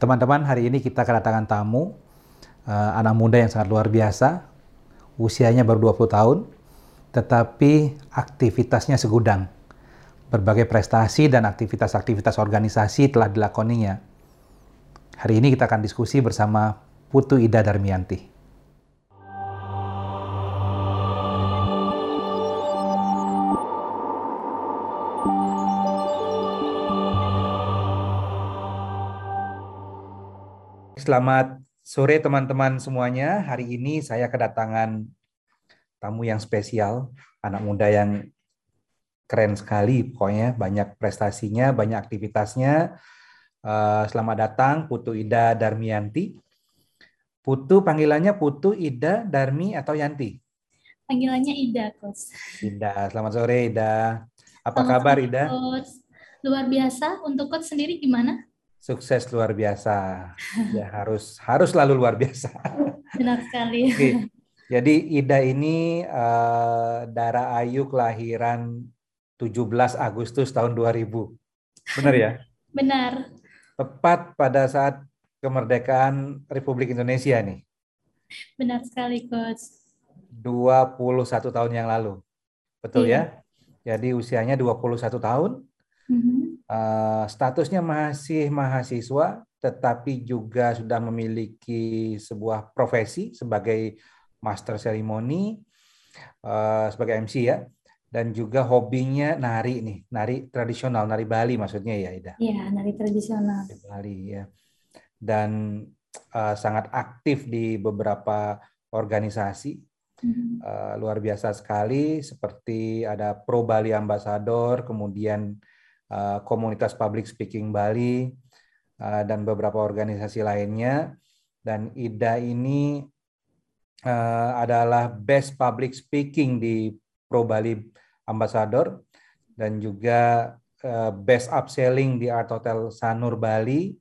Teman-teman, hari ini kita kedatangan tamu, uh, anak muda yang sangat luar biasa, usianya baru 20 tahun, tetapi aktivitasnya segudang. Berbagai prestasi dan aktivitas-aktivitas organisasi telah dilakoninya. Hari ini kita akan diskusi bersama Putu Ida Darmianti. Selamat sore teman-teman semuanya. Hari ini saya kedatangan tamu yang spesial, anak muda yang keren sekali pokoknya, banyak prestasinya, banyak aktivitasnya. Eh, selamat datang Putu Ida Darmianti. Putu panggilannya Putu Ida Darmi atau Yanti? Panggilannya Ida, Coach. Ida, selamat sore Ida. Apa selamat kabar Ida? Coach. Luar biasa. Untuk Coach sendiri gimana? Sukses luar biasa. Ya harus harus selalu luar biasa. Benar sekali. Oke. Jadi Ida ini uh, Dara Ayu kelahiran 17 Agustus tahun 2000. Benar ya? Benar. Tepat pada saat kemerdekaan Republik Indonesia nih. Benar sekali, Coach. 21 tahun yang lalu. Betul iya. ya? Jadi usianya 21 tahun. Mm -hmm statusnya masih mahasiswa, tetapi juga sudah memiliki sebuah profesi sebagai master ceremony, uh, sebagai MC ya, dan juga hobinya nari nih, nari tradisional, nari Bali maksudnya ya Ida. Iya, nari tradisional. Nari Bali ya, dan uh, sangat aktif di beberapa organisasi. Uh, luar biasa sekali seperti ada Pro Bali Ambassador, kemudian Eh, komunitas public speaking Bali uh, dan beberapa organisasi lainnya. Dan IDA ini uh, adalah best public speaking di Pro Bali Ambassador dan juga best upselling di Art Hotel Sanur Bali.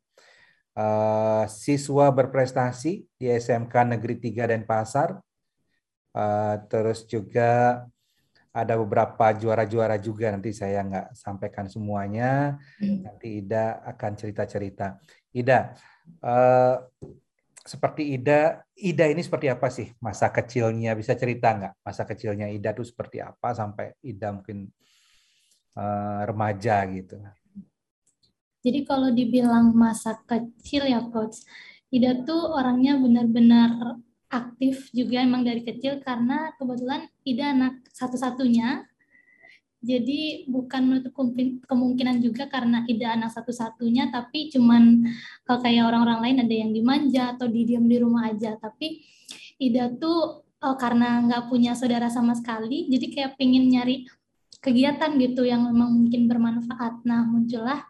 Siswa berprestasi di SMK Negeri 3 Denpasar. Uh, terus juga ada beberapa juara-juara juga nanti saya nggak sampaikan semuanya. Hmm. nanti Ida akan cerita-cerita. Ida uh, seperti Ida Ida ini seperti apa sih masa kecilnya? Bisa cerita nggak masa kecilnya Ida tuh seperti apa sampai Ida mungkin uh, remaja gitu? Jadi kalau dibilang masa kecil ya coach Ida tuh orangnya benar-benar aktif juga emang dari kecil karena kebetulan Ida anak satu-satunya. Jadi bukan menutup kemungkinan juga karena Ida anak satu-satunya, tapi cuman kalau kayak orang-orang lain ada yang dimanja atau didiam di rumah aja. Tapi Ida tuh oh, karena nggak punya saudara sama sekali, jadi kayak pengen nyari kegiatan gitu yang memang mungkin bermanfaat. Nah muncullah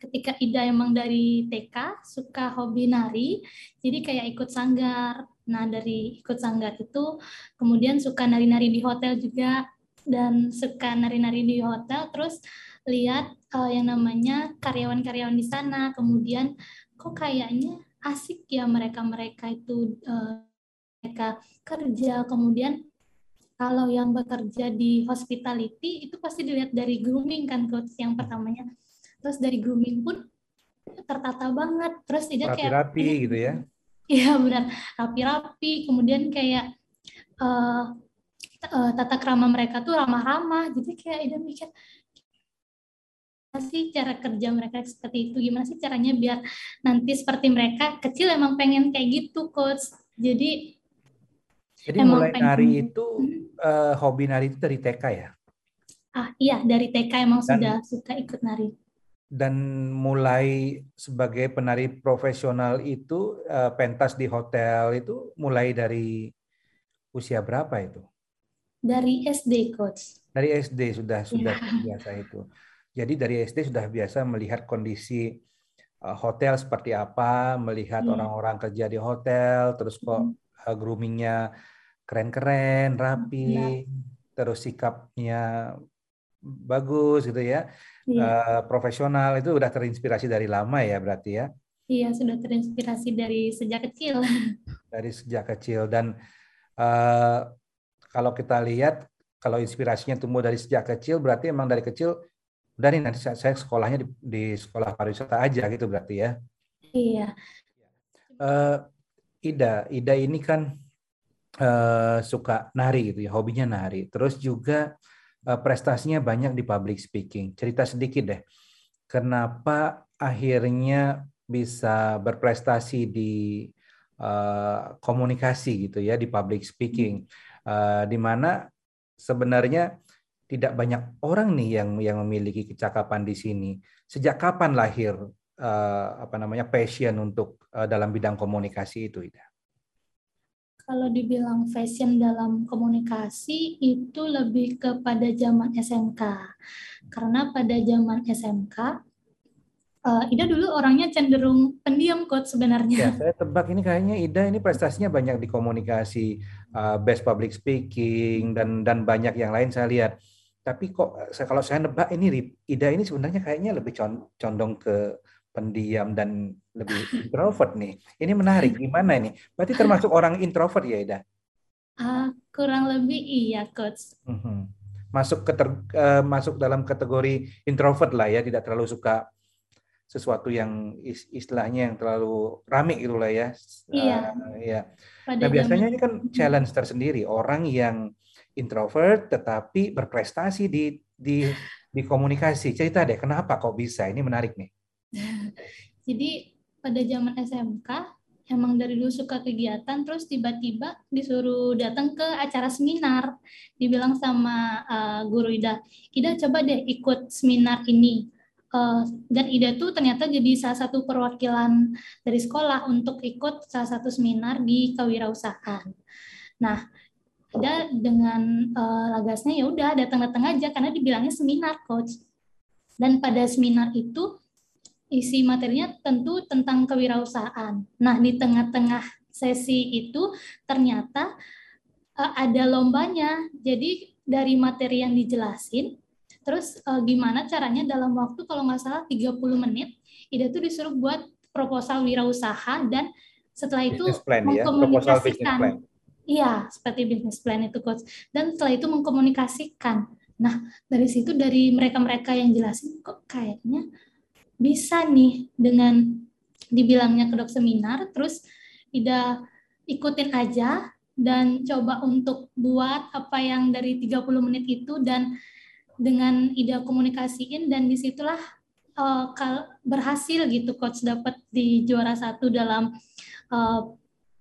ketika Ida emang dari TK suka hobi nari, jadi kayak ikut sanggar, Nah, dari ikut sanggar itu kemudian suka nari-nari di hotel juga. Dan suka nari-nari di hotel terus lihat uh, yang namanya karyawan-karyawan di sana. Kemudian kok kayaknya asik ya mereka-mereka itu uh, mereka kerja. Kemudian kalau yang bekerja di hospitality itu pasti dilihat dari grooming kan coach yang pertamanya. Terus dari grooming pun tertata banget. Terus tidak kayak rapi gitu ya Iya benar, rapi-rapi. Kemudian kayak uh, uh, tata krama mereka tuh ramah-ramah. Jadi kayak ide mikir gimana sih cara kerja mereka seperti itu? Gimana sih caranya biar nanti seperti mereka kecil emang pengen kayak gitu, coach. Jadi jadi emang mulai pengen, nari itu hmm. uh, hobi nari itu dari TK ya? Ah iya dari TK emang Dan, sudah suka ikut nari dan mulai sebagai penari profesional itu uh, pentas di hotel itu mulai dari usia berapa itu? Dari SD coach. Dari SD sudah sudah ya. biasa itu. Jadi dari SD sudah biasa melihat kondisi uh, hotel seperti apa, melihat iya. orang-orang ya. kerja di hotel, terus kok uh, groomingnya keren-keren, rapi, ya. terus sikapnya bagus gitu ya iya. uh, profesional itu udah terinspirasi dari lama ya berarti ya? Iya sudah terinspirasi dari sejak kecil. Dari sejak kecil dan uh, kalau kita lihat kalau inspirasinya tumbuh dari sejak kecil berarti emang dari kecil udah nih nanti saya sekolahnya di, di sekolah pariwisata aja gitu berarti ya? Iya. Uh, Ida, Ida ini kan uh, suka nari gitu ya, hobinya nari. Terus juga uh, prestasinya banyak di public speaking. Cerita sedikit deh, kenapa akhirnya bisa berprestasi di uh, komunikasi gitu ya di public speaking, uh, di mana sebenarnya tidak banyak orang nih yang yang memiliki kecakapan di sini. Sejak kapan lahir uh, apa namanya passion untuk uh, dalam bidang komunikasi itu, Ida? Kalau dibilang fashion dalam komunikasi itu lebih kepada zaman SMK. Karena pada zaman SMK uh, eh, Ida dulu orangnya cenderung pendiam kok sebenarnya. Ya, saya tebak ini kayaknya Ida ini prestasinya banyak di komunikasi, uh, best public speaking dan dan banyak yang lain saya lihat. Tapi kok kalau saya nebak ini Ida ini sebenarnya kayaknya lebih condong ke pendiam dan lebih introvert nih. Ini menarik. Gimana ini? Berarti termasuk orang introvert ya, Ida? Uh, kurang lebih iya, coach. Uh-huh. Masuk ke uh, masuk dalam kategori introvert lah ya, tidak terlalu suka sesuatu yang istilahnya yang terlalu rame gitu lah ya. Iya. Uh, ya. nah biasanya ini kan challenge tersendiri orang yang introvert tetapi berprestasi di di di komunikasi. Cerita deh, kenapa kok bisa? Ini menarik nih. Jadi pada zaman SMK emang dari dulu suka kegiatan terus tiba-tiba disuruh datang ke acara seminar. Dibilang sama uh, guru Ida Ida coba deh ikut seminar ini. Uh, dan Ida tuh ternyata jadi salah satu perwakilan dari sekolah untuk ikut salah satu seminar di kewirausahaan. Nah Ida dengan uh, lagasnya ya udah datang-datang aja karena dibilangnya seminar coach. Dan pada seminar itu isi materinya tentu tentang kewirausahaan. Nah, di tengah-tengah sesi itu ternyata uh, ada lombanya. Jadi dari materi yang dijelasin, terus uh, gimana caranya dalam waktu kalau nggak salah 30 menit, Ida tuh disuruh buat proposal wirausaha dan setelah itu plan, ya? mengkomunikasikan. Ya? Iya, seperti bisnis plan itu coach. Dan setelah itu mengkomunikasikan. Nah, dari situ dari mereka-mereka yang jelasin kok kayaknya bisa nih dengan dibilangnya kedok seminar, terus Ida ikutin aja dan coba untuk buat apa yang dari 30 menit itu dan dengan Ida komunikasiin dan di situlah uh, berhasil gitu coach dapat di juara satu dalam uh,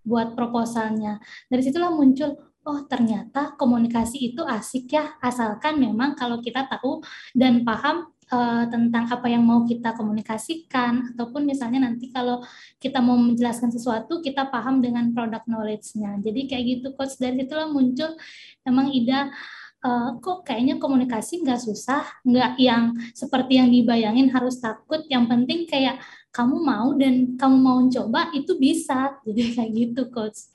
buat proposalnya. Dari situlah muncul oh ternyata komunikasi itu asik ya asalkan memang kalau kita tahu dan paham uh, tentang apa yang mau kita komunikasikan ataupun misalnya nanti kalau kita mau menjelaskan sesuatu kita paham dengan product knowledge-nya. Jadi kayak gitu coach dari situlah muncul memang Ida uh, kok kayaknya komunikasi nggak susah, nggak yang seperti yang dibayangin harus takut. Yang penting kayak kamu mau dan kamu mau coba itu bisa. Jadi kayak gitu coach.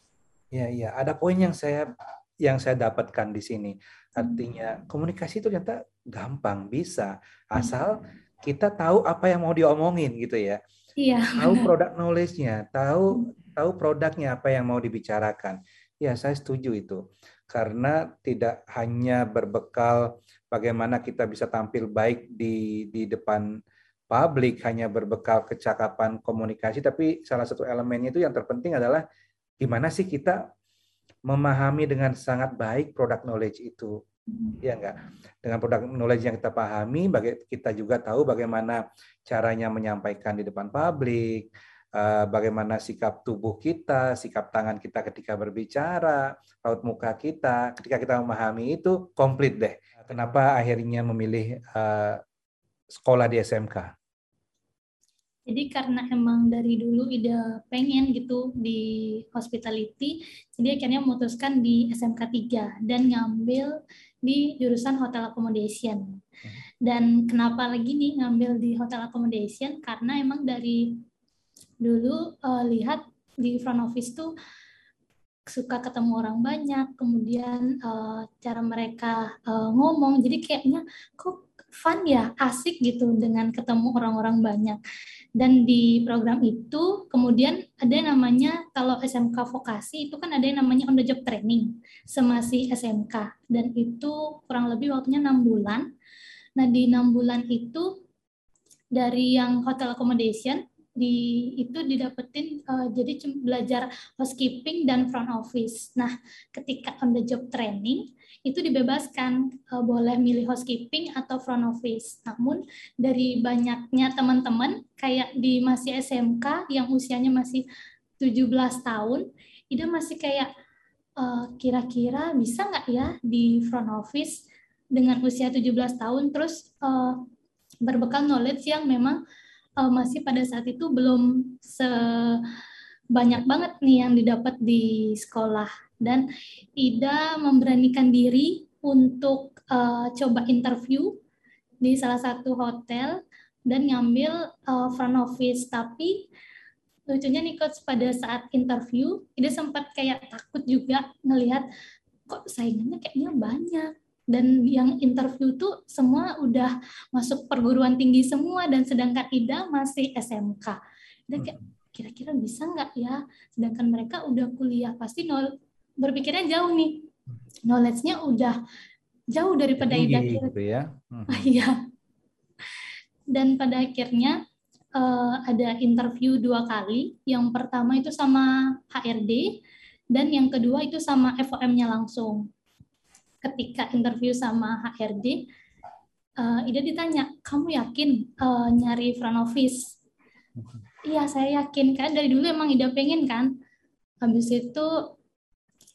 Iya iya, ada poin yang saya yang saya dapatkan di sini. Artinya komunikasi itu ternyata gampang bisa asal kita tahu apa yang mau diomongin gitu ya. Iya. Tahu produk knowledge-nya, tahu tahu produknya apa yang mau dibicarakan. Ya, saya setuju itu. Karena tidak hanya berbekal bagaimana kita bisa tampil baik di di depan publik hanya berbekal kecakapan komunikasi tapi salah satu elemennya itu yang terpenting adalah gimana sih kita memahami dengan sangat baik produk knowledge itu. Ya enggak? Dengan produk knowledge yang kita pahami, kita juga tahu bagaimana caranya menyampaikan di depan publik, eh, bagaimana sikap tubuh kita, sikap tangan kita ketika berbicara, raut muka kita, ketika kita memahami itu komplit deh. Kenapa akhirnya memilih eh, sekolah di SMK? Jadi karena emang dari dulu Ida pengen gitu di hospitality, jadi akhirnya memutuskan di SMK 3 dan ngambil di jurusan hotel accommodation. Dan kenapa lagi nih ngambil di hotel accommodation? Karena emang dari dulu uh, lihat di front office tuh suka ketemu orang banyak, kemudian uh, cara mereka uh, ngomong, jadi kayaknya kok fun ya, asik gitu dengan ketemu orang-orang banyak. Dan di program itu kemudian ada yang namanya kalau SMK vokasi itu kan ada yang namanya on the job training semasih SMK dan itu kurang lebih waktunya enam bulan. Nah di enam bulan itu dari yang hotel accommodation di itu didapetin uh, jadi belajar housekeeping dan front office. Nah, ketika on the job training itu dibebaskan uh, boleh milih housekeeping atau front office. Namun dari banyaknya teman-teman kayak di masih SMK yang usianya masih 17 tahun, Ida masih kayak uh, kira-kira bisa nggak ya di front office dengan usia 17 tahun terus uh, berbekal knowledge yang memang uh, masih pada saat itu belum sebanyak banget nih yang didapat di sekolah. Dan Ida memberanikan diri untuk uh, coba interview di salah satu hotel dan ngambil uh, front office. Tapi lucunya nih coach pada saat interview Ida sempat kayak takut juga ngelihat kok saingannya kayaknya banyak dan yang interview tuh semua udah masuk perguruan tinggi semua dan sedangkan Ida masih SMK. Ida kayak hmm. kira-kira bisa nggak ya? Sedangkan mereka udah kuliah pasti nol berpikirnya jauh nih. Knowledge-nya udah jauh daripada Ida. Gitu ya. Hmm. Iya. dan pada akhirnya uh, ada interview dua kali. Yang pertama itu sama HRD dan yang kedua itu sama FOM-nya langsung ketika interview sama HRD, uh, eh, Ida ditanya, kamu yakin uh, nyari front office? Iya, saya yakin. Kan dari dulu emang Ida pengen kan. Habis itu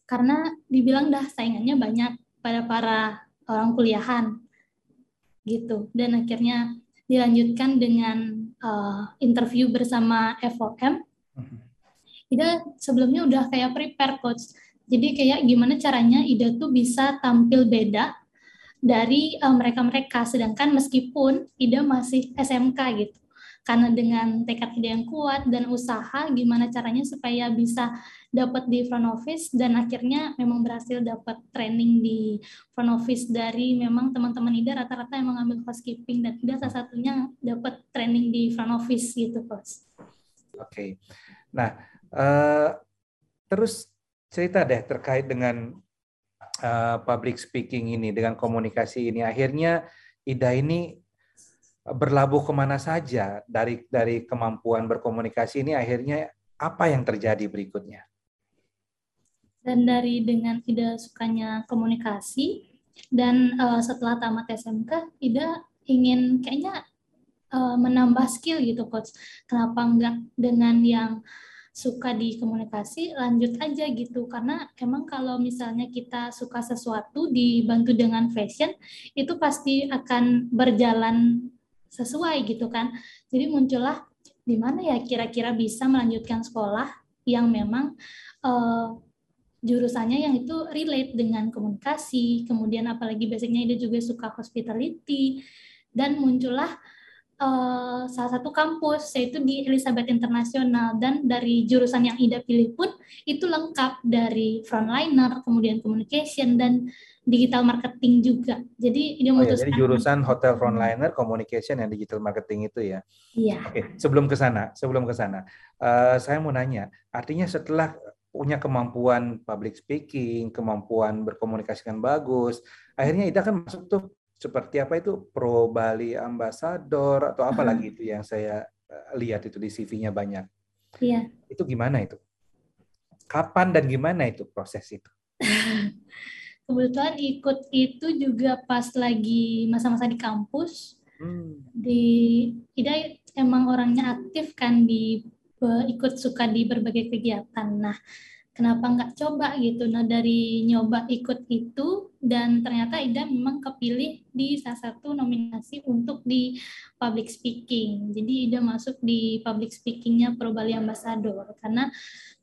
karena dibilang dah saingannya banyak pada para orang kuliahan gitu. Dan akhirnya dilanjutkan dengan uh, interview bersama FOM. Ida sebelumnya udah kayak prepare coach jadi kayak gimana caranya Ida tuh bisa tampil beda dari eh, mereka-mereka, uh, sedangkan meskipun Ida masih SMK gitu. Karena dengan tekad Ida yang kuat dan usaha, gimana caranya supaya bisa dapat di front office dan akhirnya memang berhasil dapat training di front office dari memang teman-teman Ida rata-rata yang mengambil housekeeping dan Ida salah satunya dapat training di front office gitu, Coach. Oke. Okay. Nah, uh, terus cerita deh terkait dengan uh, public speaking ini, dengan komunikasi ini. Akhirnya Ida ini berlabuh ke mana saja dari dari kemampuan berkomunikasi ini. Akhirnya apa yang terjadi berikutnya? Dan dari dengan Ida sukanya komunikasi dan uh, setelah tamat SMK, Ida ingin kayaknya uh, menambah skill gitu, coach. Kenapa enggak dengan yang suka di komunikasi lanjut aja gitu. Karena emang kalau misalnya kita suka sesuatu dibantu dengan fashion itu pasti akan berjalan sesuai gitu kan. Jadi muncullah di mana ya kira-kira bisa melanjutkan sekolah yang memang uh, jurusannya yang itu relate dengan komunikasi. Kemudian apalagi basicnya dia juga suka hospitality. Dan muncullah uh, salah satu kampus yaitu di Elizabeth Internasional dan dari jurusan yang Ida pilih pun itu lengkap dari frontliner, kemudian communication dan digital marketing juga. Jadi Ida oh ya, jadi jurusan hotel frontliner, communication dan digital marketing itu ya. Iya. Oke, sebelum ke sana, sebelum ke sana, uh, saya mau nanya, artinya setelah punya kemampuan public speaking, kemampuan berkomunikasi dengan bagus, akhirnya Ida kan masuk tuh seperti apa itu Pro Bali Ambassador atau apa lagi itu yang saya eh, lihat itu di CV-nya banyak. Iya. Itu gimana itu? Kapan dan gimana itu proses itu? Kebetulan ikut itu juga pas lagi masa-masa di kampus. Hmm. Di Ida emang orangnya aktif kan di ikut suka di berbagai kegiatan. Nah, kenapa nggak coba gitu. Nah dari nyoba ikut itu dan ternyata Ida memang kepilih di salah satu nominasi untuk di public speaking. Jadi Ida masuk di public speakingnya Pro Bali Ambassador. Karena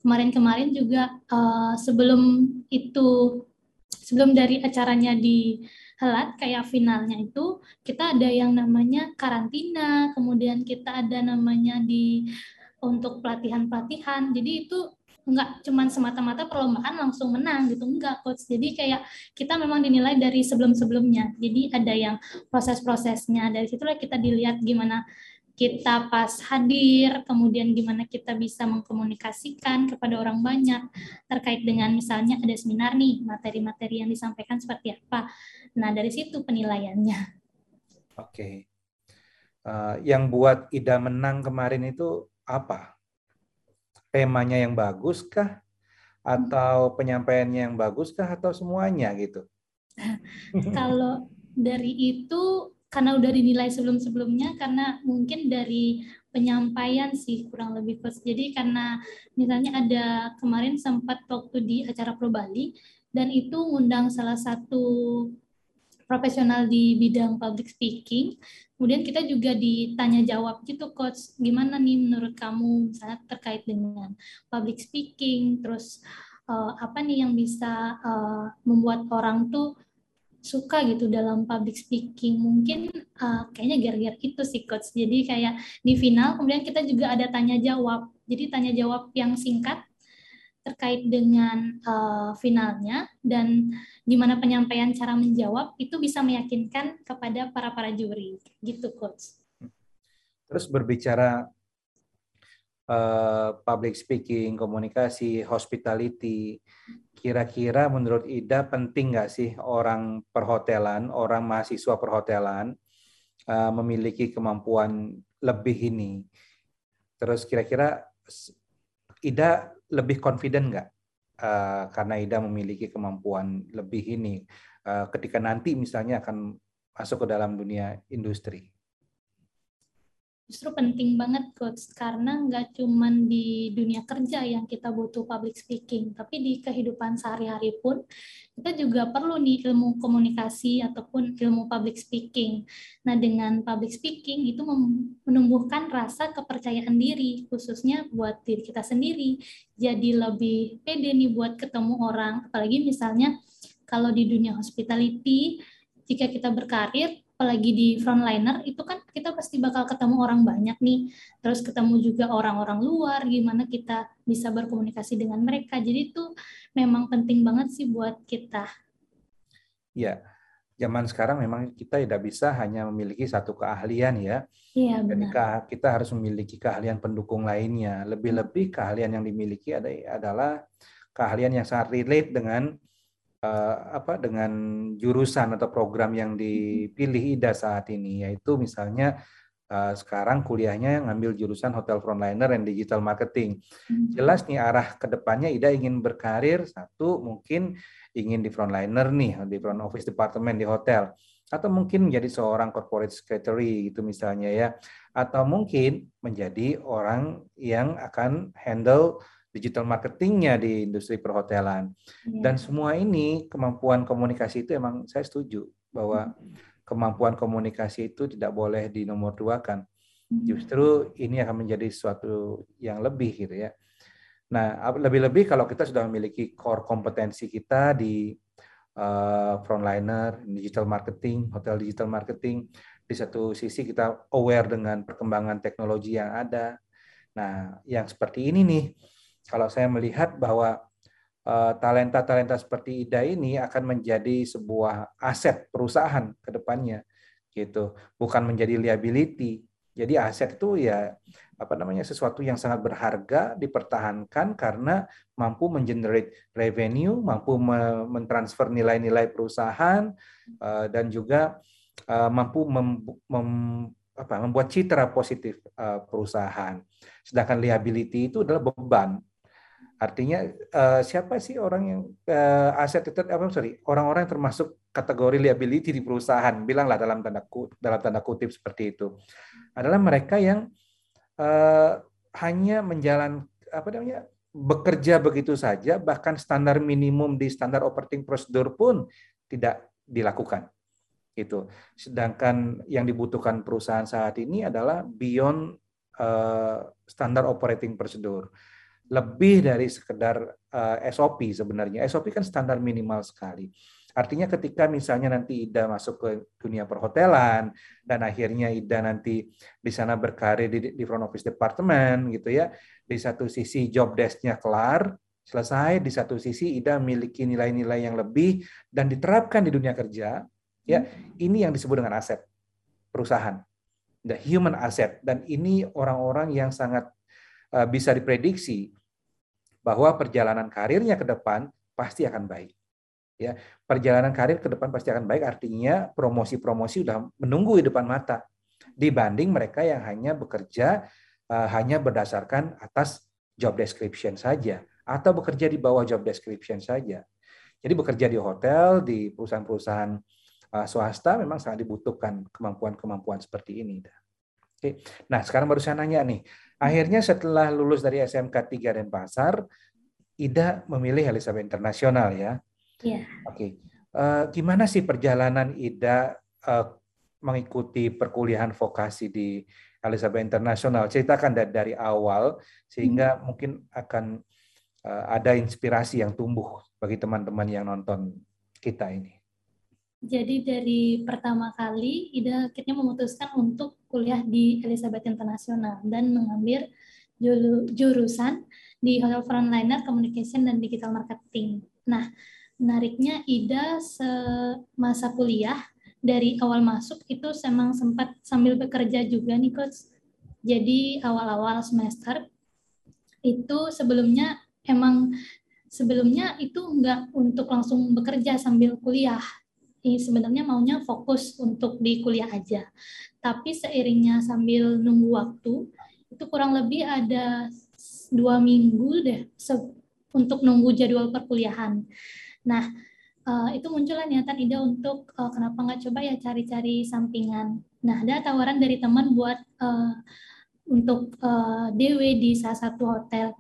kemarin-kemarin juga uh, sebelum itu sebelum dari acaranya di helat kayak finalnya itu kita ada yang namanya karantina kemudian kita ada namanya di untuk pelatihan-pelatihan. Jadi itu nggak cuman semata-mata perlombaan langsung menang gitu enggak coach jadi kayak kita memang dinilai dari sebelum-sebelumnya jadi ada yang proses-prosesnya dari situlah kita dilihat gimana kita pas hadir, kemudian gimana kita bisa mengkomunikasikan kepada orang banyak terkait dengan misalnya ada seminar nih, materi-materi yang disampaikan seperti apa. Nah, dari situ penilaiannya. Oke. Okay. Uh, yang buat Ida menang kemarin itu apa? Temanya yang bagus kah? Atau penyampaiannya yang bagus kah? Atau semuanya gitu? Kalau dari itu karena udah dinilai sebelum-sebelumnya karena mungkin dari penyampaian sih kurang lebih coach. Jadi karena misalnya ada kemarin sempat waktu di acara Pro Bali dan itu ngundang salah satu profesional di bidang public speaking. Kemudian kita juga ditanya jawab gitu coach, gimana nih menurut kamu misalnya terkait dengan public speaking, terus uh, apa nih yang bisa uh, membuat orang tuh suka gitu dalam public speaking? Mungkin uh, kayaknya gara-gara itu sih coach. Jadi kayak di final kemudian kita juga ada tanya jawab. Jadi tanya jawab yang singkat terkait dengan uh, finalnya dan gimana penyampaian cara menjawab itu bisa meyakinkan kepada para para juri gitu coach. Terus berbicara uh, public speaking, komunikasi, hospitality, kira-kira menurut Ida penting nggak sih orang perhotelan, orang mahasiswa perhotelan uh, memiliki kemampuan lebih ini? Terus kira-kira Ida lebih confident nggak uh, karena Ida memiliki kemampuan lebih ini uh, ketika nanti misalnya akan masuk ke dalam dunia industri? Justru penting banget coach karena nggak cuman di dunia kerja yang kita butuh public speaking tapi di kehidupan sehari-hari pun kita juga perlu nih ilmu komunikasi ataupun ilmu public speaking. Nah dengan public speaking itu menumbuhkan rasa kepercayaan diri khususnya buat diri kita sendiri. Jadi lebih pede nih buat ketemu orang apalagi misalnya kalau di dunia hospitality jika kita berkarir apalagi di frontliner itu kan kita pasti bakal ketemu orang banyak nih terus ketemu juga orang-orang luar gimana kita bisa berkomunikasi dengan mereka jadi itu memang penting banget sih buat kita ya zaman sekarang memang kita tidak bisa hanya memiliki satu keahlian ya Iya benar. Kita harus memiliki keahlian pendukung lainnya. Lebih-lebih keahlian yang dimiliki adalah keahlian yang sangat relate dengan apa dengan jurusan atau program yang dipilih Ida saat ini yaitu misalnya uh, sekarang kuliahnya ngambil jurusan hotel frontliner dan digital marketing. Hmm. Jelas nih arah ke depannya Ida ingin berkarir satu mungkin ingin di frontliner nih di front office department di hotel atau mungkin menjadi seorang corporate secretary gitu misalnya ya atau mungkin menjadi orang yang akan handle digital marketingnya di industri perhotelan. Yeah. Dan semua ini kemampuan komunikasi itu emang saya setuju bahwa kemampuan komunikasi itu tidak boleh dinomor dinomorduakan. Justru ini akan menjadi sesuatu yang lebih gitu ya. Nah, lebih-lebih kalau kita sudah memiliki core kompetensi kita di uh, frontliner, digital marketing, hotel digital marketing, di satu sisi kita aware dengan perkembangan teknologi yang ada. Nah, yang seperti ini nih, kalau saya melihat bahwa eh, talenta-talenta seperti Ida ini akan menjadi sebuah aset perusahaan ke depannya gitu. Bukan menjadi liability. Jadi aset itu ya apa namanya sesuatu yang sangat berharga dipertahankan karena mampu mengenerate revenue mampu mentransfer nilai-nilai perusahaan uh, dan juga uh, mampu mem, mem, apa, membuat citra positif perusahaan. Sedangkan liability itu adalah beban Artinya uh, siapa sih orang yang uh, aset itu apa sorry orang-orang yang termasuk kategori liability di perusahaan bilanglah dalam tanda kutip, dalam tanda kutip seperti itu adalah mereka yang uh, hanya menjalan apa namanya bekerja begitu saja bahkan standar minimum di standar operating procedure pun tidak dilakukan itu sedangkan yang dibutuhkan perusahaan saat ini adalah beyond uh, standar operating procedure lebih dari sekedar uh, eh, SOP sebenarnya. SOP kan standar minimal sekali. Artinya ketika misalnya nanti Ida masuk ke dunia perhotelan dan akhirnya Ida nanti di sana berkarir di, di front office department gitu ya. Di satu sisi job desk-nya kelar, selesai, di satu sisi Ida memiliki nilai-nilai yang lebih dan diterapkan di dunia kerja, ya. Ini yang disebut dengan aset perusahaan. The human asset dan ini orang-orang yang sangat bisa diprediksi bahwa perjalanan karirnya ke depan pasti akan baik. Ya, perjalanan karir ke depan pasti akan baik artinya promosi-promosi sudah menunggu di depan mata dibanding mereka yang hanya bekerja uh, hanya berdasarkan atas job description saja atau bekerja di bawah job description saja. Jadi bekerja di hotel, di perusahaan-perusahaan uh, swasta memang sangat dibutuhkan kemampuan-kemampuan seperti ini. Oke. Nah, sekarang baru saya nanya nih. Akhirnya setelah lulus dari SMK 3 Denpasar, Ida memilih Elizabeth Internasional ya. Iya. Oke. Uh, gimana sih perjalanan Ida uh, mengikuti perkuliahan vokasi di Elizabeth Internasional? Ceritakan dari, dari awal sehingga hmm. mungkin akan uh, ada inspirasi yang tumbuh bagi teman-teman yang nonton kita ini. Jadi dari pertama kali Ida akhirnya memutuskan untuk kuliah di Elizabeth International dan mengambil jurusan di Hotel Frontliner Communication dan Digital Marketing. Nah, menariknya Ida semasa kuliah dari awal masuk itu memang sempat sambil bekerja juga nih coach. Jadi awal-awal semester itu sebelumnya emang sebelumnya itu enggak untuk langsung bekerja sambil kuliah sebenarnya maunya fokus untuk di kuliah aja. Tapi seiringnya sambil nunggu waktu, itu kurang lebih ada dua minggu deh untuk nunggu jadwal perkuliahan. Nah, uh, itu muncullah niatan ide untuk uh, kenapa nggak coba ya cari-cari sampingan. Nah, ada tawaran dari teman buat uh, untuk uh, DW di salah satu hotel.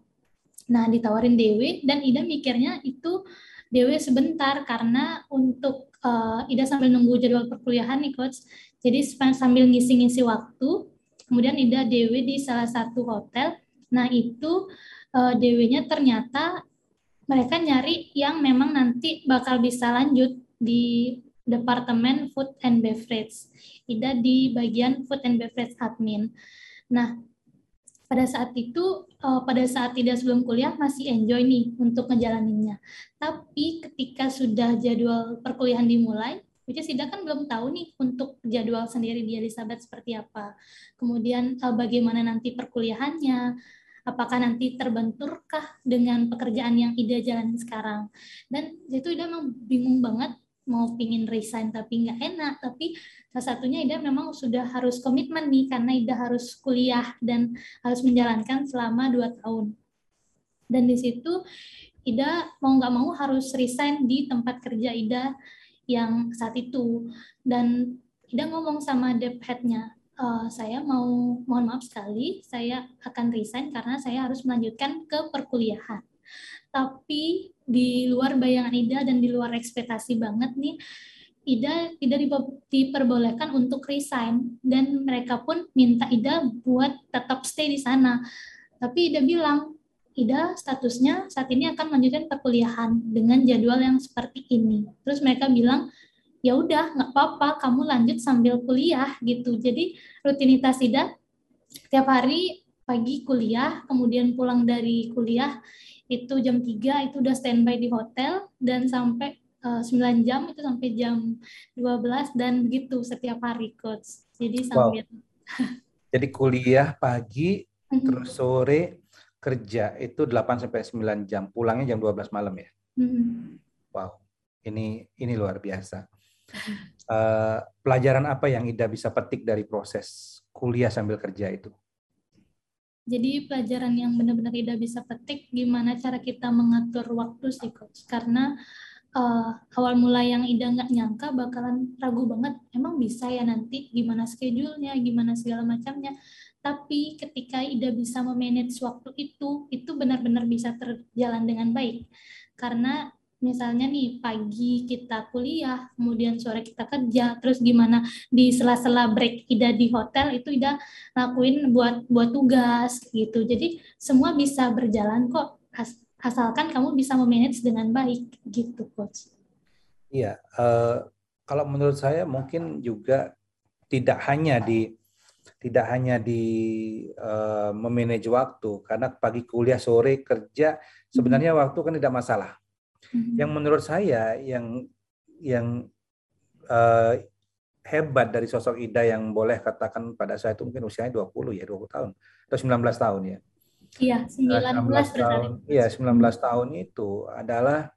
Nah, ditawarin DW dan Ida mikirnya itu DW sebentar karena untuk uh, Ida sambil nunggu jadwal perkuliahan nih coach. Jadi sambil ngisi-ngisi waktu, kemudian Ida DW di salah satu hotel. Nah itu uh, eh, DW-nya ternyata mereka nyari yang memang nanti bakal bisa lanjut di Departemen Food and Beverage. Ida di bagian Food and Beverage Admin. Nah, pada saat itu uh, pada saat tidak sebelum kuliah masih enjoy nih untuk ngejalaninnya. Tapi ketika sudah jadwal perkuliahan dimulai, which is kan belum tahu nih untuk jadwal sendiri di Elizabeth seperti apa. Kemudian uh, bagaimana nanti perkuliahannya, apakah nanti terbenturkah dengan pekerjaan yang Ida jalani sekarang. Dan itu Ida memang bingung banget mau pingin resign tapi nggak enak tapi salah satunya Ida memang sudah harus komitmen nih karena Ida harus kuliah dan harus menjalankan selama dua tahun. Dan di situ Ida mau nggak mau harus resign di tempat kerja Ida yang saat itu. Dan Ida ngomong sama dep headnya uh, saya mau mohon maaf sekali saya akan resign karena saya harus melanjutkan ke perkuliahan. Tapi di luar bayangan Ida dan di luar ekspektasi banget nih Ida tidak diperbolehkan untuk resign dan mereka pun minta Ida buat tetap stay di sana. Tapi Ida bilang, Ida statusnya saat ini akan melanjutkan perkuliahan dengan jadwal yang seperti ini. Terus mereka bilang, ya udah nggak apa-apa, kamu lanjut sambil kuliah gitu. Jadi rutinitas Ida tiap hari pagi kuliah, kemudian pulang dari kuliah itu jam 3 itu udah standby di hotel dan sampai uh, eh, 9 jam itu sampai jam 12 dan gitu setiap hari coach. Jadi sambil wow. Jadi kuliah pagi mm-hmm. terus sore kerja itu 8 sampai 9 jam, pulangnya jam 12 malam ya. Mm-hmm. Wow. Ini ini luar biasa. Uh, pelajaran apa yang Ida bisa petik dari proses kuliah sambil kerja itu? Jadi pelajaran yang benar-benar Ida bisa petik gimana cara kita mengatur waktu sih coach. Karena uh, awal mula yang Ida nggak nyangka bakalan ragu banget. Emang bisa ya nanti gimana schedule-nya, gimana segala macamnya. Tapi ketika Ida bisa memanage waktu itu, itu benar-benar bisa terjalan dengan baik. Karena misalnya nih pagi kita kuliah, kemudian sore kita kerja, terus gimana di sela-sela break Ida di hotel itu Ida lakuin buat buat tugas gitu. Jadi semua bisa berjalan kok asalkan kamu bisa memanage dengan baik gitu coach. Iya, uh, kalau menurut saya mungkin juga tidak hanya di tidak hanya di uh, memanage waktu karena pagi kuliah sore kerja sebenarnya hmm. waktu kan tidak masalah hmm Yang menurut saya yang yang uh, hebat dari sosok Ida yang boleh katakan pada saya itu mungkin usianya 20 ya, 20 tahun atau 19 tahun ya. Iya, 19, 19 tahun. Iya, 19 tahun itu adalah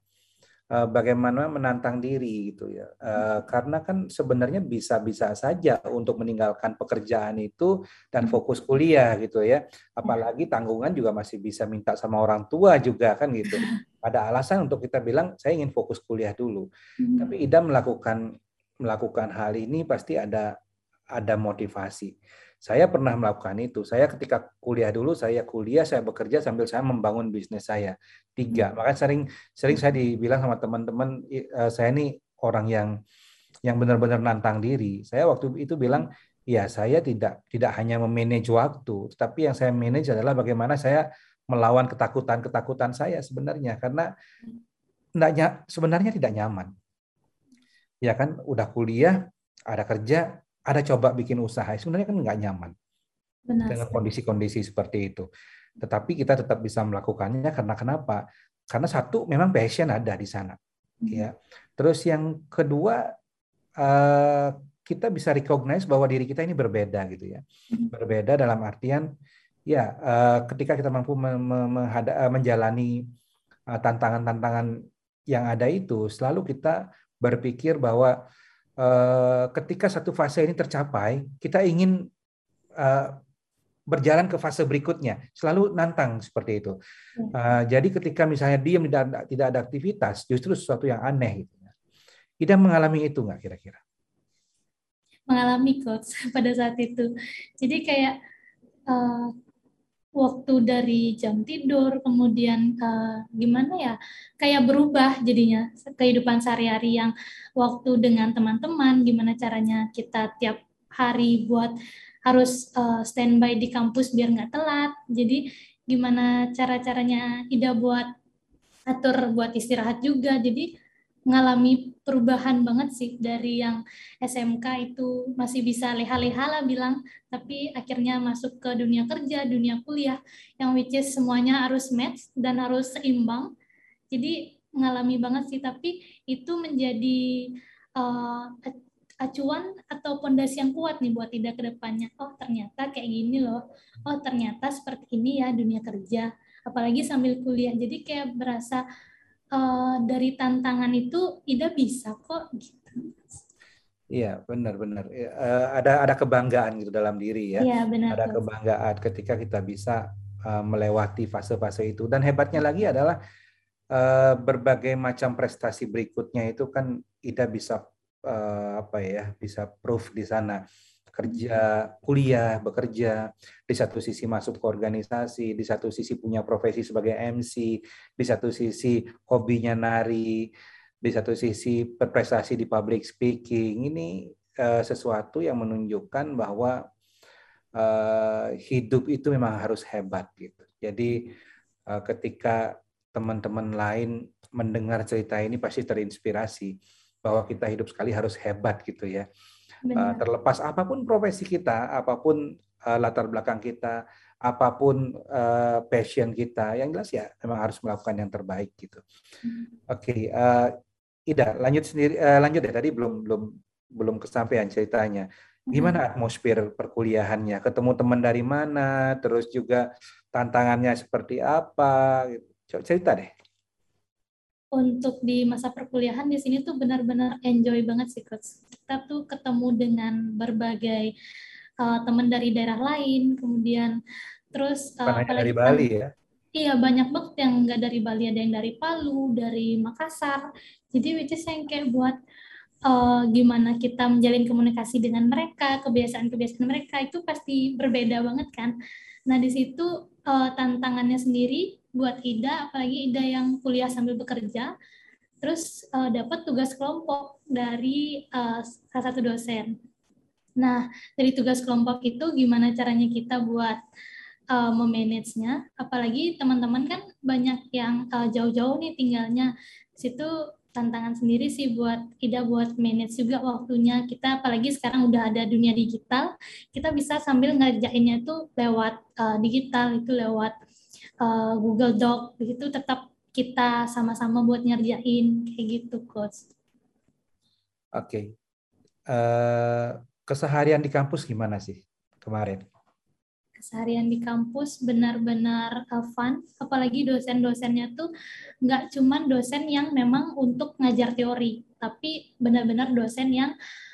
bagaimana menantang diri gitu ya. Uh, karena kan sebenarnya bisa-bisa saja untuk meninggalkan pekerjaan itu dan hmm. fokus kuliah gitu ya. Apalagi tanggungan juga masih bisa minta sama orang tua juga kan gitu. Ada alasan untuk kita bilang saya ingin fokus kuliah dulu. Hmm. Tapi Ida melakukan melakukan hal ini pasti ada ada motivasi. Saya pernah melakukan itu. Saya ketika kuliah dulu, saya kuliah, saya bekerja sambil saya membangun bisnis saya. Tiga. Hmm. Maka sering sering saya dibilang sama teman-teman, eh, saya ini orang yang yang benar-benar nantang diri. Saya waktu itu bilang, ya saya tidak tidak hanya memanage waktu, tetapi yang saya manage adalah bagaimana saya melawan ketakutan-ketakutan saya sebenarnya karena sebenarnya tidak nyaman. Ya kan, udah kuliah, ada kerja, ada coba bikin usaha, sebenarnya kan nggak nyaman Benar. dengan kondisi-kondisi seperti itu. Tetapi kita tetap bisa melakukannya karena kenapa? Karena satu memang passion ada di sana, hmm. ya. Terus yang kedua uh, kita bisa recognize bahwa diri kita ini berbeda gitu ya, hmm. berbeda dalam artian ya uh, ketika kita mampu eh, menjalani tantangan-tantangan yang ada itu, selalu kita berpikir bahwa Eh, ketika satu fase ini tercapai, kita ingin uh, berjalan ke fase berikutnya, selalu nantang seperti itu. Uh, jadi ketika misalnya diam tidak tidak ada aktivitas, justru sesuatu yang aneh. Gitu. Ida mengalami itu nggak kira-kira? Mengalami coach pada saat itu. Jadi kayak uh, waktu dari jam tidur, kemudian uh, gimana ya, kayak berubah jadinya kehidupan sehari-hari yang waktu dengan teman-teman, gimana caranya kita tiap hari buat harus uh, standby di kampus biar nggak telat. Jadi gimana cara-caranya Ida buat atur buat istirahat juga. Jadi mengalami perubahan banget sih dari yang SMK itu masih bisa leha-leha lah bilang, tapi akhirnya masuk ke dunia kerja, dunia kuliah, yang which is semuanya harus match dan harus seimbang. Jadi mengalami banget sih, tapi itu menjadi uh, acuan atau pondasi yang kuat nih buat tidak ke depannya. Oh ternyata kayak gini loh. Oh ternyata seperti ini ya dunia kerja. Apalagi sambil kuliah. Jadi kayak berasa uh, dari tantangan itu Ida bisa kok gitu. Iya benar-benar uh, eh, ada ada kebanggaan gitu dalam diri ya. Iya benar. Ada kebanggaan ketika kita bisa uh, melewati fase-fase itu dan hebatnya lagi adalah uh, berbagai macam prestasi berikutnya itu kan Ida bisa uh, apa ya bisa proof di sana kerja, kuliah, bekerja, di satu sisi masuk ke organisasi, di satu sisi punya profesi sebagai MC, di satu sisi hobinya nari, di satu sisi berprestasi di public speaking. Ini uh, sesuatu yang menunjukkan bahwa uh, hidup itu memang harus hebat gitu. Jadi uh, ketika teman-teman lain mendengar cerita ini pasti terinspirasi bahwa kita hidup sekali harus hebat gitu ya Uh, terlepas apa pun profesi kita, apa pun uh, latar belakang kita, apa pun uh, passion kita, yang jelas ya memang harus melakukan yang terbaik gitu. Hmm. Oke, okay, uh, Ida, lanjut sendiri, uh, lanjut ya tadi belum belum belum kesampaian ceritanya. Hmm. Gimana atmosfer perkuliahannya? Ketemu teman dari mana? Terus juga tantangannya seperti apa? Coba cerita deh untuk di masa perkuliahan di sini tuh benar-benar enjoy banget sih coach. Kita tuh ketemu dengan berbagai uh, teman dari daerah lain, kemudian terus uh, dari Bali ya. Iya banyak banget yang nggak dari Bali, ada yang dari Palu, dari Makassar. Jadi which is yang kayak buat uh, gimana kita menjalin komunikasi dengan mereka, kebiasaan-kebiasaan mereka itu pasti berbeda banget kan. Nah di situ uh, tantangannya sendiri buat Ida, apalagi Ida yang kuliah sambil bekerja, terus uh, dapat tugas kelompok dari uh, salah satu dosen. Nah, dari tugas kelompok itu gimana caranya kita buat uh, memanage-nya, apalagi teman-teman kan banyak yang uh, jauh-jauh nih tinggalnya. Situ tantangan sendiri sih buat Ida buat manage juga waktunya kita apalagi sekarang udah ada dunia digital kita bisa sambil ngerjainnya itu lewat uh, digital itu lewat uh, Google Doc begitu tetap kita sama-sama buat nyerjain kayak gitu coach. Oke. Okay. Uh, eh, keseharian di kampus gimana sih kemarin? keseharian di kampus benar-benar uh, fun, apalagi dosen-dosennya tuh nggak cuman dosen yang memang untuk ngajar teori, tapi benar-benar dosen yang uh,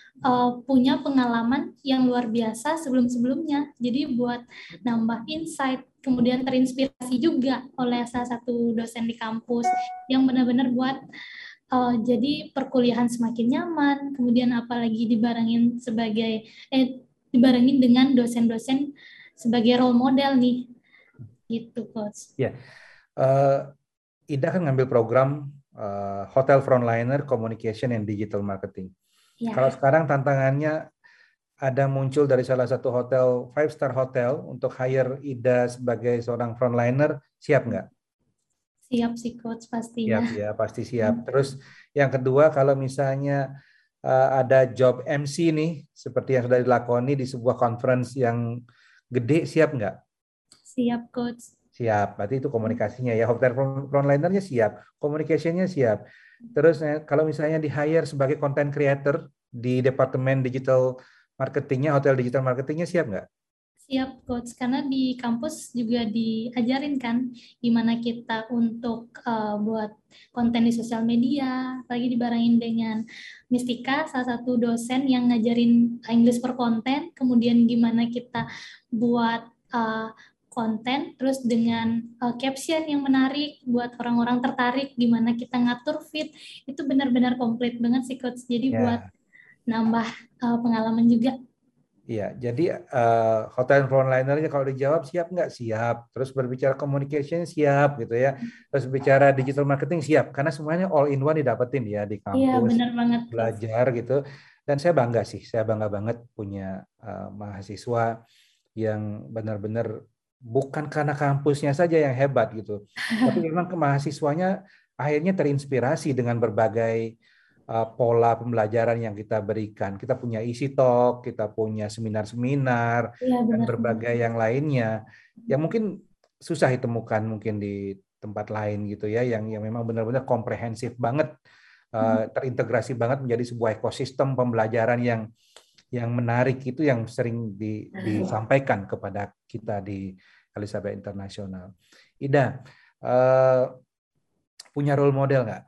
punya pengalaman yang luar biasa sebelum-sebelumnya. Jadi buat nambah insight, kemudian terinspirasi juga oleh salah satu dosen di kampus yang benar-benar buat uh, jadi perkuliahan semakin nyaman, kemudian apalagi dibarengin sebagai eh dibarengin dengan dosen-dosen sebagai role model nih gitu coach. Ya, uh, Ida kan ngambil program uh, Hotel Frontliner Communication and Digital Marketing. Ya. Kalau sekarang tantangannya ada muncul dari salah satu hotel five star hotel untuk hire Ida sebagai seorang frontliner, siap nggak? Siap sih coach pastinya. Siap ya, pasti siap. Hmm. Terus yang kedua kalau misalnya uh, ada job MC nih seperti yang sudah dilakoni di sebuah conference yang gede siap nggak? Siap, coach. Siap. Berarti itu komunikasinya ya. Hotel frontlinernya siap, communication siap. Terus eh, kalau misalnya di hire sebagai content creator di departemen digital marketingnya, hotel digital marketingnya siap nggak? Siap, Coach. Karena di kampus juga diajarin kan gimana kita untuk uh, buat konten di sosial media, apalagi dibarengin dengan Mistika, salah satu dosen yang ngajarin English per konten, kemudian gimana kita buat uh, konten, terus dengan uh, caption yang menarik buat orang-orang tertarik, gimana kita ngatur fit, itu benar-benar komplit banget sih, Coach. Jadi yeah. buat nambah uh, pengalaman juga. Iya, jadi uh, hotel frontlinernya kalau dijawab siap nggak siap, terus berbicara communication siap gitu ya, terus bicara digital marketing siap, karena semuanya all in one didapetin ya di iya, kampus, iya, benar banget. belajar gitu, dan saya bangga sih, saya bangga banget punya uh, mahasiswa yang benar-benar bukan karena kampusnya saja yang hebat gitu, tapi memang ke mahasiswanya akhirnya terinspirasi dengan berbagai uh, pola pembelajaran yang kita berikan. Kita punya isi talk, kita punya seminar-seminar ya, dan berbagai yang lainnya. Yang mungkin susah ditemukan mungkin di tempat lain gitu ya yang yang memang benar-benar komprehensif banget uh, terintegrasi banget menjadi sebuah ekosistem pembelajaran yang yang menarik itu yang sering di, disampaikan kepada kita di Elizabeth Internasional. Ida, uh, punya role model nggak?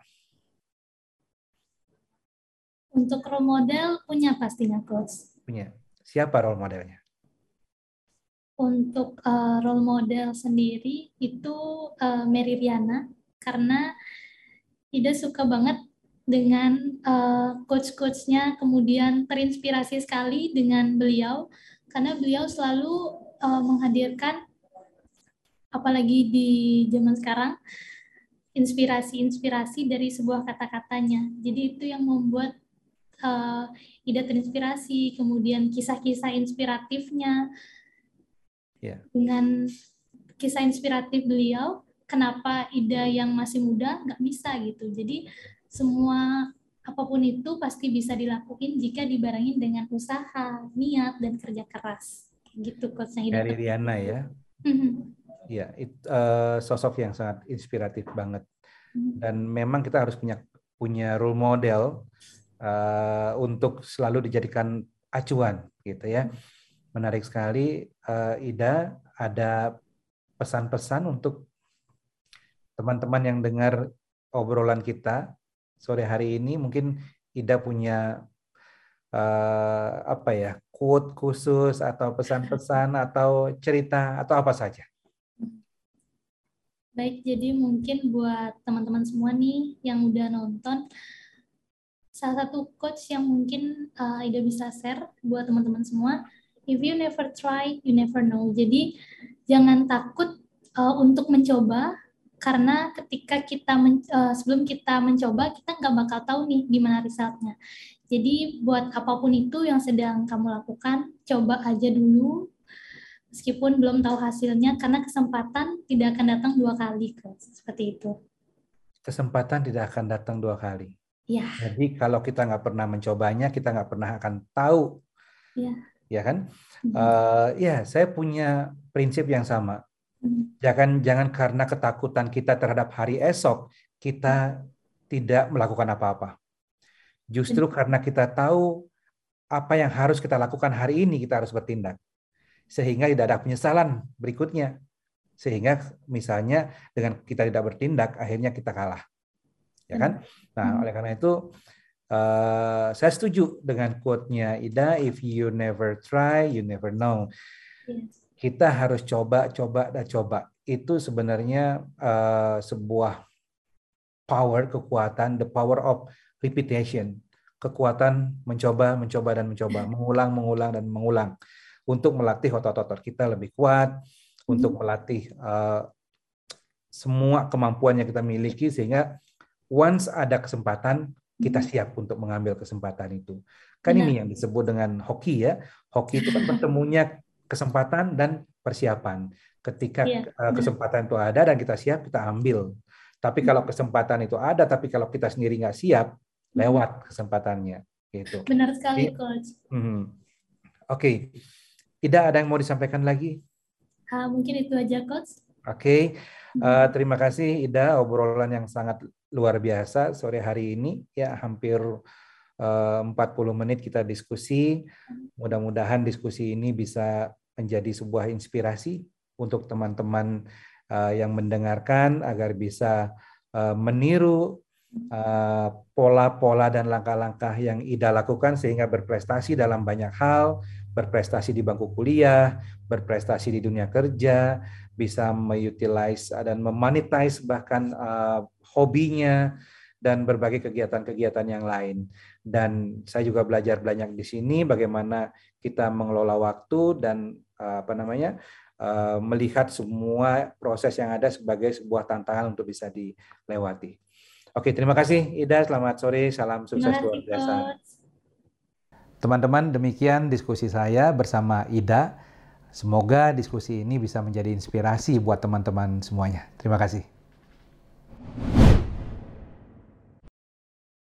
Untuk role model punya pastinya coach. Punya. Siapa role modelnya? Untuk uh, role model sendiri itu uh, Mary Riana karena Ida suka banget dengan uh, coach-coachnya kemudian terinspirasi sekali dengan beliau karena beliau selalu uh, menghadirkan apalagi di zaman sekarang inspirasi-inspirasi dari sebuah kata-katanya. Jadi itu yang membuat uh, Ida terinspirasi, kemudian kisah-kisah inspiratifnya yeah. dengan kisah inspiratif beliau, kenapa Ida yang masih muda nggak bisa gitu. Jadi semua apa pun itu pasti bisa dilakukan jika dibarengin dengan usaha, niat dan kerja keras. Gitu coach Ida. Dari Riana ya. Mm-hmm. Ya, it, uh, sosok yang sangat inspiratif banget. Mm-hmm. Dan memang kita harus punya punya role model uh, untuk selalu dijadikan acuan gitu ya. Menarik sekali uh, Ida ada pesan-pesan untuk teman-teman yang dengar obrolan kita sore hari ini mungkin Ida punya uh, apa ya quote khusus atau pesan-pesan atau cerita atau apa saja. Baik, jadi mungkin buat teman-teman semua nih yang udah nonton, salah satu coach yang mungkin uh, Ida bisa share buat teman-teman semua. If you never try, you never know. Jadi jangan takut uh, untuk mencoba karena ketika kita men, uh, sebelum kita mencoba kita nggak bakal tahu nih gimana resultnya. Jadi buat apa pun itu yang sedang kamu lakukan, coba aja dulu meskipun belum tahu hasilnya karena kesempatan tidak akan datang dua kali, coach. Seperti itu. Kesempatan tidak akan datang dua kali. Ya. Jadi kalau kita nggak pernah mencobanya, kita nggak pernah akan tahu. Ya. Ya kan? Hmm. Uh, ya, saya punya prinsip yang sama. Hmm. Jangan jangan karena ketakutan kita terhadap hari esok kita tidak melakukan apa-apa. Justru hmm. karena kita tahu apa yang harus kita lakukan hari ini kita harus bertindak. Sehingga tidak ada penyesalan berikutnya. Sehingga misalnya dengan kita tidak bertindak akhirnya kita kalah. Ya kan? Nah, hmm. oleh karena itu uh, saya setuju dengan quote-nya Ida, if you never try, you never know. Kita harus coba, coba, dan coba. Itu sebenarnya uh, sebuah power, kekuatan, the power of repetition. Kekuatan mencoba, mencoba, dan mencoba. Mengulang, mengulang, dan mengulang. Untuk melatih otot-otot kita lebih kuat, untuk hmm. melatih uh, semua kemampuan yang kita miliki, sehingga once ada kesempatan, kita hmm. siap untuk mengambil kesempatan itu. Kan Benar. ini yang disebut dengan hoki ya. Hoki itu kan bertemunya kesempatan dan persiapan. Ketika ya, kesempatan itu ada dan kita siap, kita ambil. Tapi kalau hmm. kesempatan itu ada, tapi kalau kita sendiri nggak siap, hmm. lewat kesempatannya. Gitu. Benar sekali, Coach. Hmm. Oke, okay. Tidak ada yang mau disampaikan lagi? Uh, mungkin itu aja, Coach. Oke, okay. uh, terima kasih Ida obrolan yang sangat luar biasa sore hari ini ya hampir uh, 40 menit kita diskusi. Mudah-mudahan diskusi ini bisa menjadi sebuah inspirasi untuk teman-teman uh, yang mendengarkan agar bisa uh, meniru eh, pola-pola uh, dan langkah-langkah yang Ida lakukan sehingga berprestasi dalam banyak hal, berprestasi di bangku kuliah, berprestasi di dunia kerja, bisa mengutilize dan memonetize bahkan uh, hobinya dan berbagai kegiatan-kegiatan yang lain. Dan saya juga belajar banyak di sini bagaimana kita mengelola waktu dan uh, apa namanya Eh, melihat semua proses yang ada sebagai sebuah tantangan untuk bisa dilewati. Oke, terima kasih Ida. Selamat sore. Salam sukses luar biasa. Teman-teman, demikian diskusi saya bersama Ida. Semoga diskusi ini bisa menjadi inspirasi buat teman-teman semuanya. Terima kasih.